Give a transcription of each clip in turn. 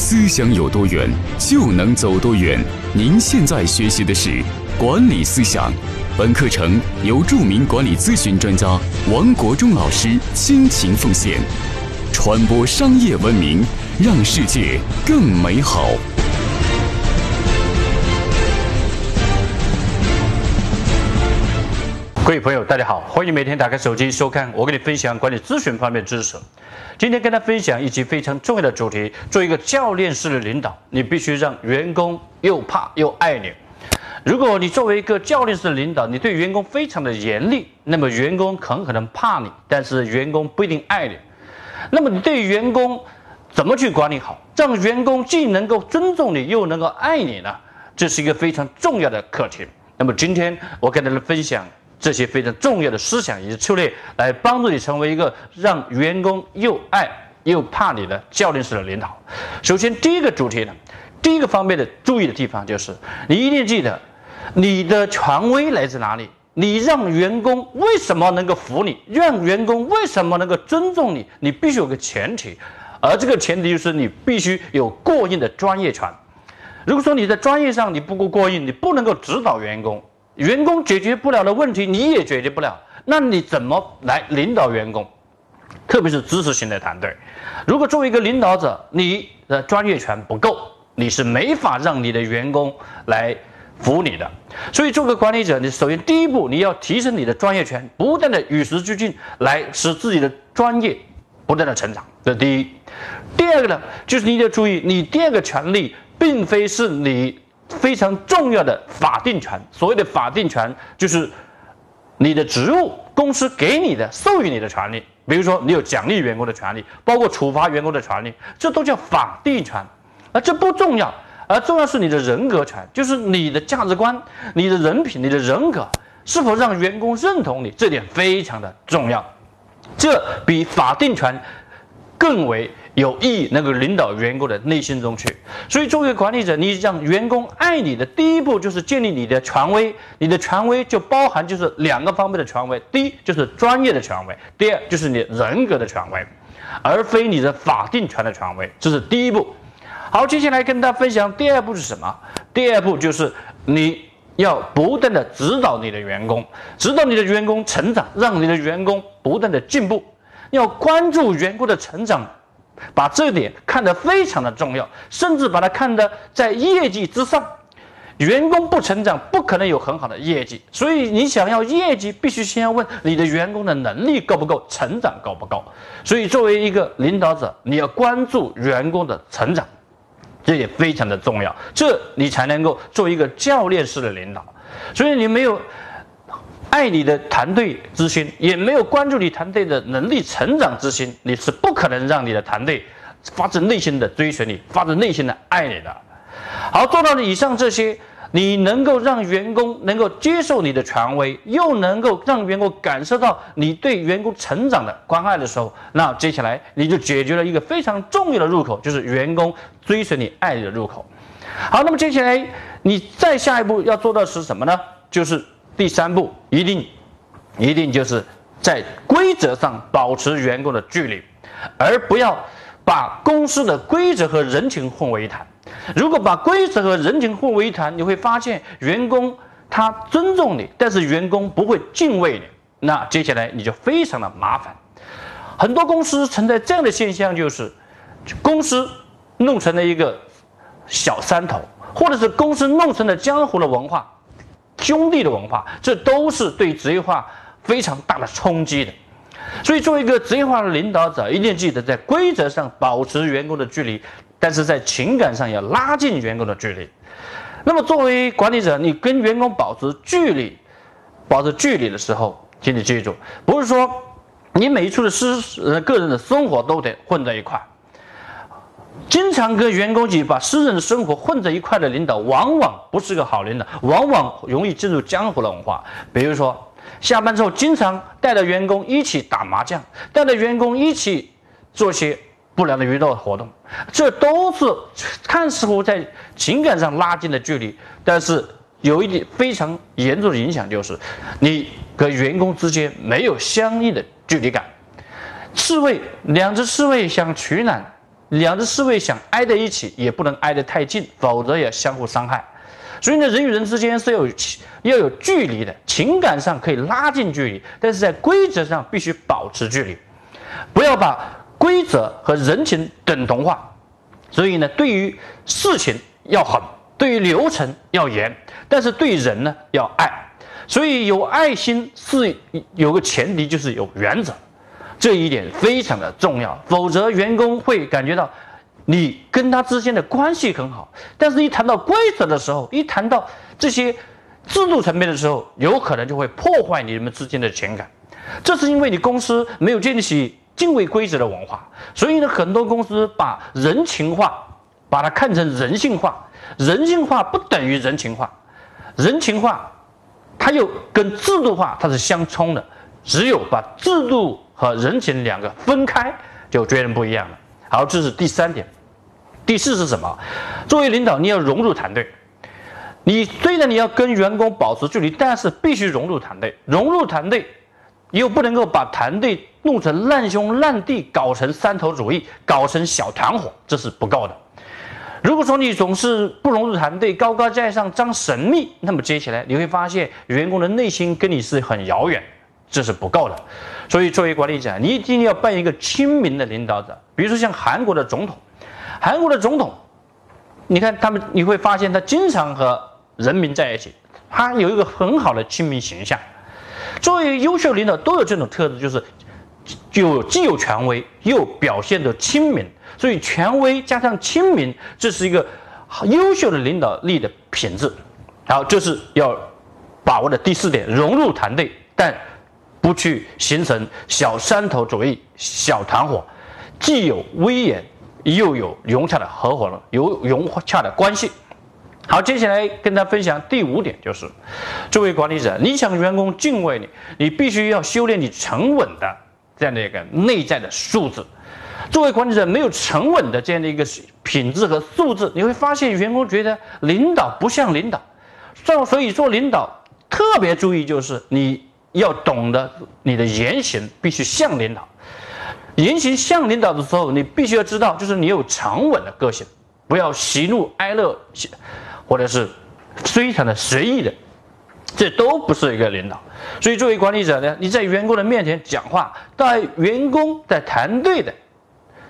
思想有多远，就能走多远。您现在学习的是管理思想，本课程由著名管理咨询专家王国忠老师倾情奉献，传播商业文明，让世界更美好。各位朋友，大家好，欢迎每天打开手机收看我给你分享管理咨询方面知识。今天跟大家分享一期非常重要的主题：做一个教练式的领导，你必须让员工又怕又爱你。如果你作为一个教练式的领导，你对员工非常的严厉，那么员工很可能怕你，但是员工不一定爱你。那么你对员工怎么去管理好，让员工既能够尊重你，又能够爱你呢？这是一个非常重要的课题。那么今天我跟大家分享。这些非常重要的思想以及策略，来帮助你成为一个让员工又爱又怕你的教练式的领导。首先，第一个主题呢，第一个方面的注意的地方就是，你一定记得，你的权威来自哪里？你让员工为什么能够服你？让员工为什么能够尊重你？你必须有个前提，而这个前提就是你必须有过硬的专业权。如果说你在专业上你不够过硬，你不能够指导员工。员工解决不了的问题，你也解决不了，那你怎么来领导员工？特别是知识型的团队，如果作为一个领导者，你的专业权不够，你是没法让你的员工来服你的。所以，做个管理者，你首先第一步，你要提升你的专业权，不断的与时俱进，来使自己的专业不断的成长。这是第一。第二个呢，就是你得注意，你第二个权利并非是你。非常重要的法定权，所谓的法定权就是你的职务，公司给你的、授予你的权利。比如说，你有奖励员工的权利，包括处罚员工的权利，这都叫法定权。而这不重要，而重要是你的人格权，就是你的价值观、你的人品、你的人格是否让员工认同你，这点非常的重要。这比法定权更为。有意义能够领导员工的内心中去，所以作为管理者，你让员工爱你的第一步就是建立你的权威。你的权威就包含就是两个方面的权威，第一就是专业的权威，第二就是你人格的权威，而非你的法定权的权威。这是第一步。好，接下来跟大家分享第二步是什么？第二步就是你要不断的指导你的员工，指导你的员工成长，让你的员工不断的进步，要关注员工的成长。把这点看得非常的重要，甚至把它看得在业绩之上。员工不成长，不可能有很好的业绩。所以你想要业绩，必须先要问你的员工的能力够不够，成长够不够。所以作为一个领导者，你要关注员工的成长，这也非常的重要。这你才能够做一个教练式的领导。所以你没有。爱你的团队之心，也没有关注你团队的能力成长之心，你是不可能让你的团队发自内心的追随你，发自内心的爱你的。好，做到了以上这些，你能够让员工能够接受你的权威，又能够让员工感受到你对员工成长的关爱的时候，那接下来你就解决了一个非常重要的入口，就是员工追随你爱你的入口。好，那么接下来你再下一步要做的是什么呢？就是。第三步，一定，一定就是在规则上保持员工的距离，而不要把公司的规则和人情混为一谈。如果把规则和人情混为一谈，你会发现员工他尊重你，但是员工不会敬畏你，那接下来你就非常的麻烦。很多公司存在这样的现象，就是公司弄成了一个小山头，或者是公司弄成了江湖的文化。兄弟的文化，这都是对职业化非常大的冲击的。所以，作为一个职业化的领导者，一定记得在规则上保持员工的距离，但是在情感上要拉近员工的距离。那么，作为管理者，你跟员工保持距离、保持距离的时候，请你记住，不是说你每一处的私呃个人的生活都得混在一块。经常跟员工去把私人的生活混在一块的领导，往往不是个好领导，往往容易进入江湖的文化。比如说，下班之后经常带着员工一起打麻将，带着员工一起做些不良的娱乐活动，这都是看似乎在情感上拉近了距离，但是有一点非常严重的影响，就是你跟员工之间没有相应的距离感。刺猬，两只刺猬想取暖。两只刺猬想挨在一起，也不能挨得太近，否则也相互伤害。所以呢，人与人之间是要有要有距离的，情感上可以拉近距离，但是在规则上必须保持距离，不要把规则和人情等同化。所以呢，对于事情要狠，对于流程要严，但是对人呢要爱。所以有爱心是有个前提，就是有原则，这一点非常的重要。否则员工会感觉到。你跟他之间的关系很好，但是一谈到规则的时候，一谈到这些制度层面的时候，有可能就会破坏你们之间的情感。这是因为你公司没有建立起敬畏规则的文化，所以呢，很多公司把人情化，把它看成人性化。人性化不等于人情化，人情化它又跟制度化它是相冲的。只有把制度和人情两个分开，就截然不一样了。好，这是第三点。第四是什么？作为领导，你要融入团队。你虽然你要跟员工保持距离，但是必须融入团队。融入团队，又不能够把团队弄成烂兄烂弟，搞成三头主义，搞成小团伙，这是不够的。如果说你总是不融入团队，高高在上，装神秘，那么接下来你会发现员工的内心跟你是很遥远，这是不够的。所以，作为管理者，你一定要扮一个亲民的领导者。比如说，像韩国的总统。韩国的总统，你看他们，你会发现他经常和人民在一起，他有一个很好的亲民形象。作为优秀领导都有这种特质，就是就既有权威又表现的亲民。所以权威加上亲民，这是一个优秀的领导力的品质。好，这是要把握的第四点：融入团队，但不去形成小山头主义、小团伙，既有威严。又有融洽的合伙人，有融洽的关系。好，接下来跟大家分享第五点，就是作为管理者，你想员工敬畏你，你必须要修炼你沉稳的这样的一个内在的素质。作为管理者，没有沉稳的这样的一个品质和素质，你会发现员工觉得领导不像领导。所以做领导特别注意，就是你要懂得你的言行必须像领导。言行像领导的时候，你必须要知道，就是你有沉稳的个性，不要喜怒哀乐，或者是非常的随意的，这都不是一个领导。所以作为管理者呢，你在员工的面前讲话，在员工在团队的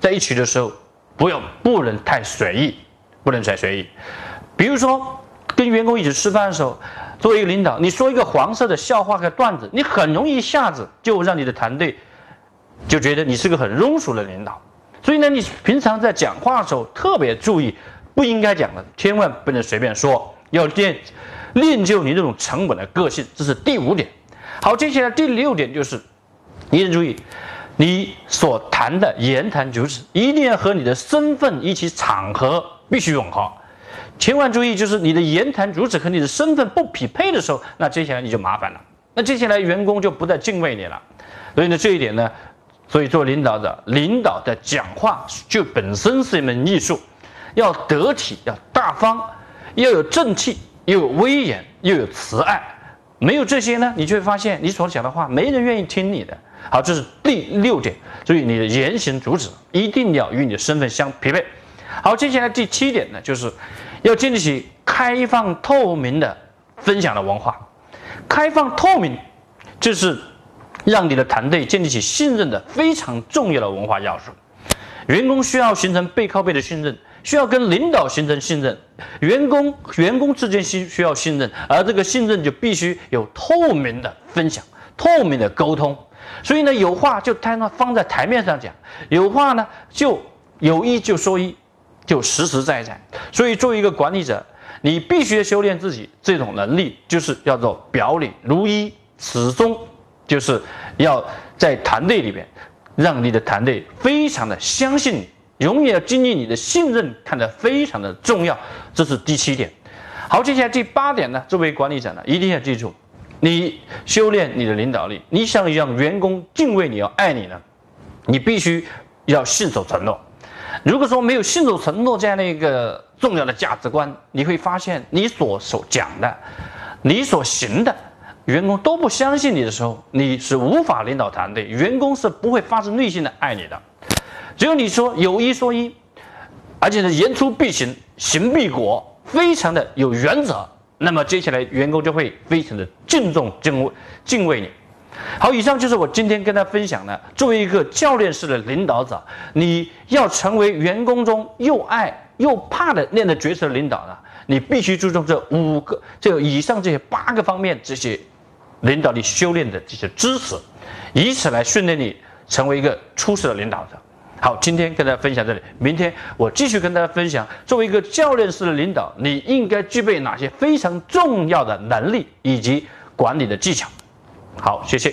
在一起的时候，不要不能太随意，不能太随意。比如说跟员工一起吃饭的时候，作为一个领导，你说一个黄色的笑话和段子，你很容易一下子就让你的团队。就觉得你是个很庸俗的领导，所以呢，你平常在讲话的时候特别注意，不应该讲的千万不能随便说，要练练就你这种沉稳的个性，这是第五点。好，接下来第六点就是，一定注意，你所谈的言谈举止一定要和你的身份以及场合必须吻合，千万注意，就是你的言谈举止和你的身份不匹配的时候，那接下来你就麻烦了，那接下来员工就不再敬畏你了。所以呢，这一点呢。所以，做领导者，领导的讲话就本身是一门艺术，要得体，要大方，要有正气，又有威严，又有慈爱。没有这些呢，你就会发现你所讲的话没人愿意听你的。好，这是第六点。所以，你的言行举止一定要与你的身份相匹配。好，接下来第七点呢，就是要建立起开放透明的分享的文化。开放透明，就是。让你的团队建立起信任的非常重要的文化要素。员工需要形成背靠背的信任，需要跟领导形成信任，员工员工之间需需要信任，而这个信任就必须有透明的分享、透明的沟通。所以呢，有话就摊那放在台面上讲，有话呢就有一就说一，就实实在在。所以作为一个管理者，你必须修炼自己这种能力，就是叫做表里如一，始终。就是要在团队里边，让你的团队非常的相信你，永远要经历你的信任，看得非常的重要。这是第七点。好，接下来第八点呢？作为管理者呢，一定要记住，你修炼你的领导力，你想让员工敬畏你、要爱你呢，你必须要信守承诺。如果说没有信守承诺这样的一个重要的价值观，你会发现你所所讲的，你所行的。员工都不相信你的时候，你是无法领导团队。员工是不会发自内心的爱你的。只有你说有一说一，而且是言出必行，行必果，非常的有原则。那么接下来员工就会非常的敬重、敬畏、敬畏你。好，以上就是我今天跟大家分享的。作为一个教练式的领导者，你要成为员工中又爱又怕的那样的角色领导呢，你必须注重这五个、这以上这些八个方面这些领导力修炼的这些知识，以此来训练你成为一个出色的领导者。好，今天跟大家分享这里，明天我继续跟大家分享，作为一个教练式的领导，你应该具备哪些非常重要的能力以及管理的技巧。好，谢谢。